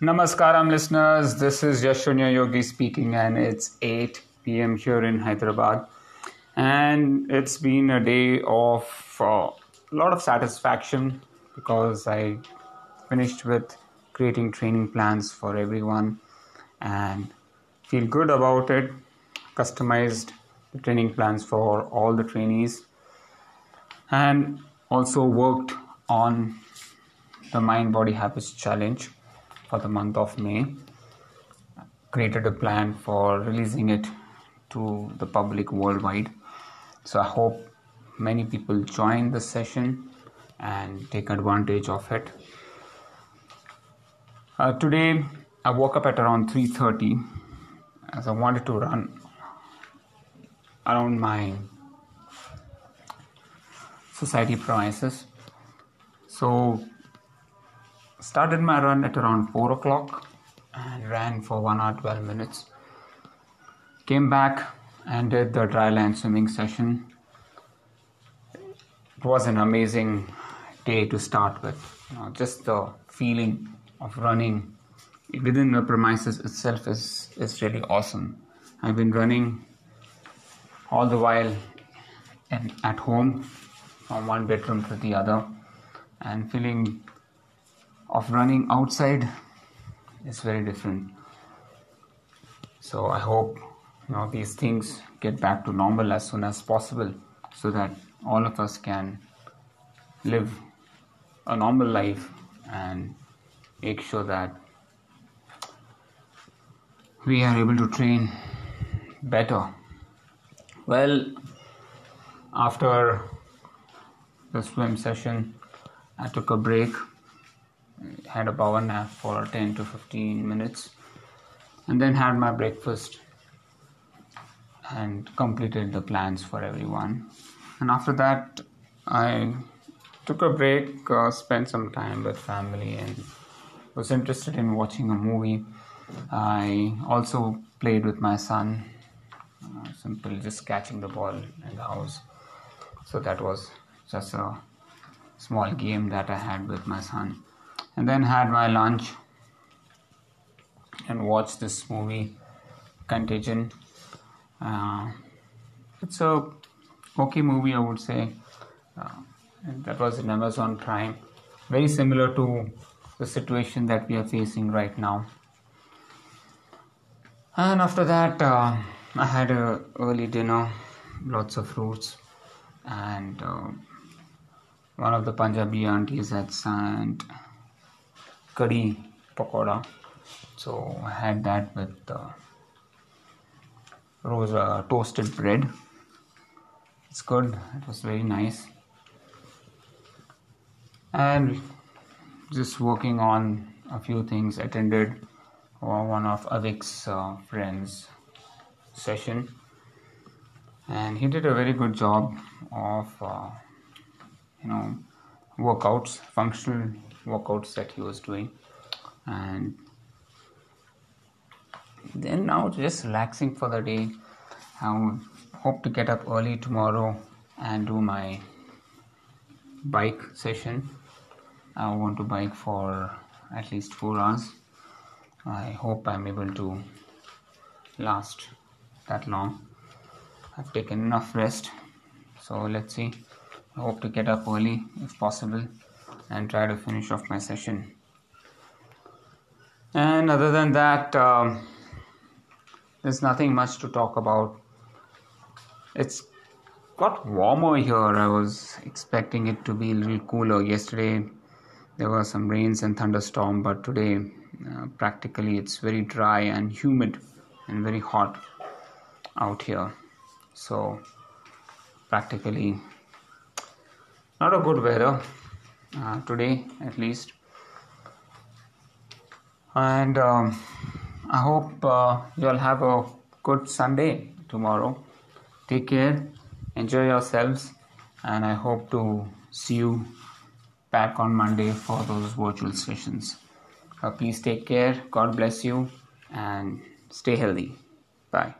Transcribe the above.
Namaskaram, listeners. This is Yashunya Yogi speaking, and it's 8 p.m. here in Hyderabad. And it's been a day of uh, a lot of satisfaction because I finished with creating training plans for everyone and feel good about it. Customized the training plans for all the trainees and also worked on the Mind Body Habits Challenge for the month of May. Created a plan for releasing it to the public worldwide. So I hope many people join the session and take advantage of it. Uh, today I woke up at around 3:30 as I wanted to run around my society premises. So started my run at around 4 o'clock and ran for 1 hour 12 minutes. Came back and did the dry land swimming session. It was an amazing day to start with. You know, just the feeling of running within the premises itself is, is really awesome. I've been running all the while and at home from one bedroom to the other and feeling of running outside is very different. So I hope you know these things get back to normal as soon as possible so that all of us can live a normal life and make sure that we are able to train better. Well, after the swim session, I took a break had a power nap for 10 to 15 minutes and then had my breakfast and completed the plans for everyone. And after that i took a break uh, spent some time with family and was interested in watching a movie. I also played with my son uh, simply just catching the ball in the house. So that was just a small game that i had with my son and then had my lunch and watched this movie contagion. Uh, it's a okay movie i would say. Uh, that was in amazon prime. Very similar to the situation that we are facing right now. And after that uh, i had a early dinner lots of fruits and uh, one of the punjabi aunties had sent curry pakoda. So I had that with uh, rose uh, toasted bread. It's good. It was very nice. And just working on a few things. Attended one of Avik's uh, friends session, and he did a very good job of uh, you know workouts, functional workouts that he was doing. And then now just relaxing for the day. I hope to get up early tomorrow and do my bike session. I want to bike for at least four hours. I hope i'm able to last that long. I've taken enough rest. So let's see. I hope to get up early if possible and try to finish off my session. And other than that, um, there's nothing much to talk about. It's got warmer here. I was expecting it to be a little cooler. Yesterday there were some rains and thunderstorm, but today uh, practically it's very dry and humid and very hot out here. So practically not a good weather uh, today at least. And um, i hope uh, you'll have a good sunday tomorrow. Take care. Enjoy yourselves. And i hope to see you back on monday for those virtual sessions. Uh, please take care. God bless you. And stay healthy. Bye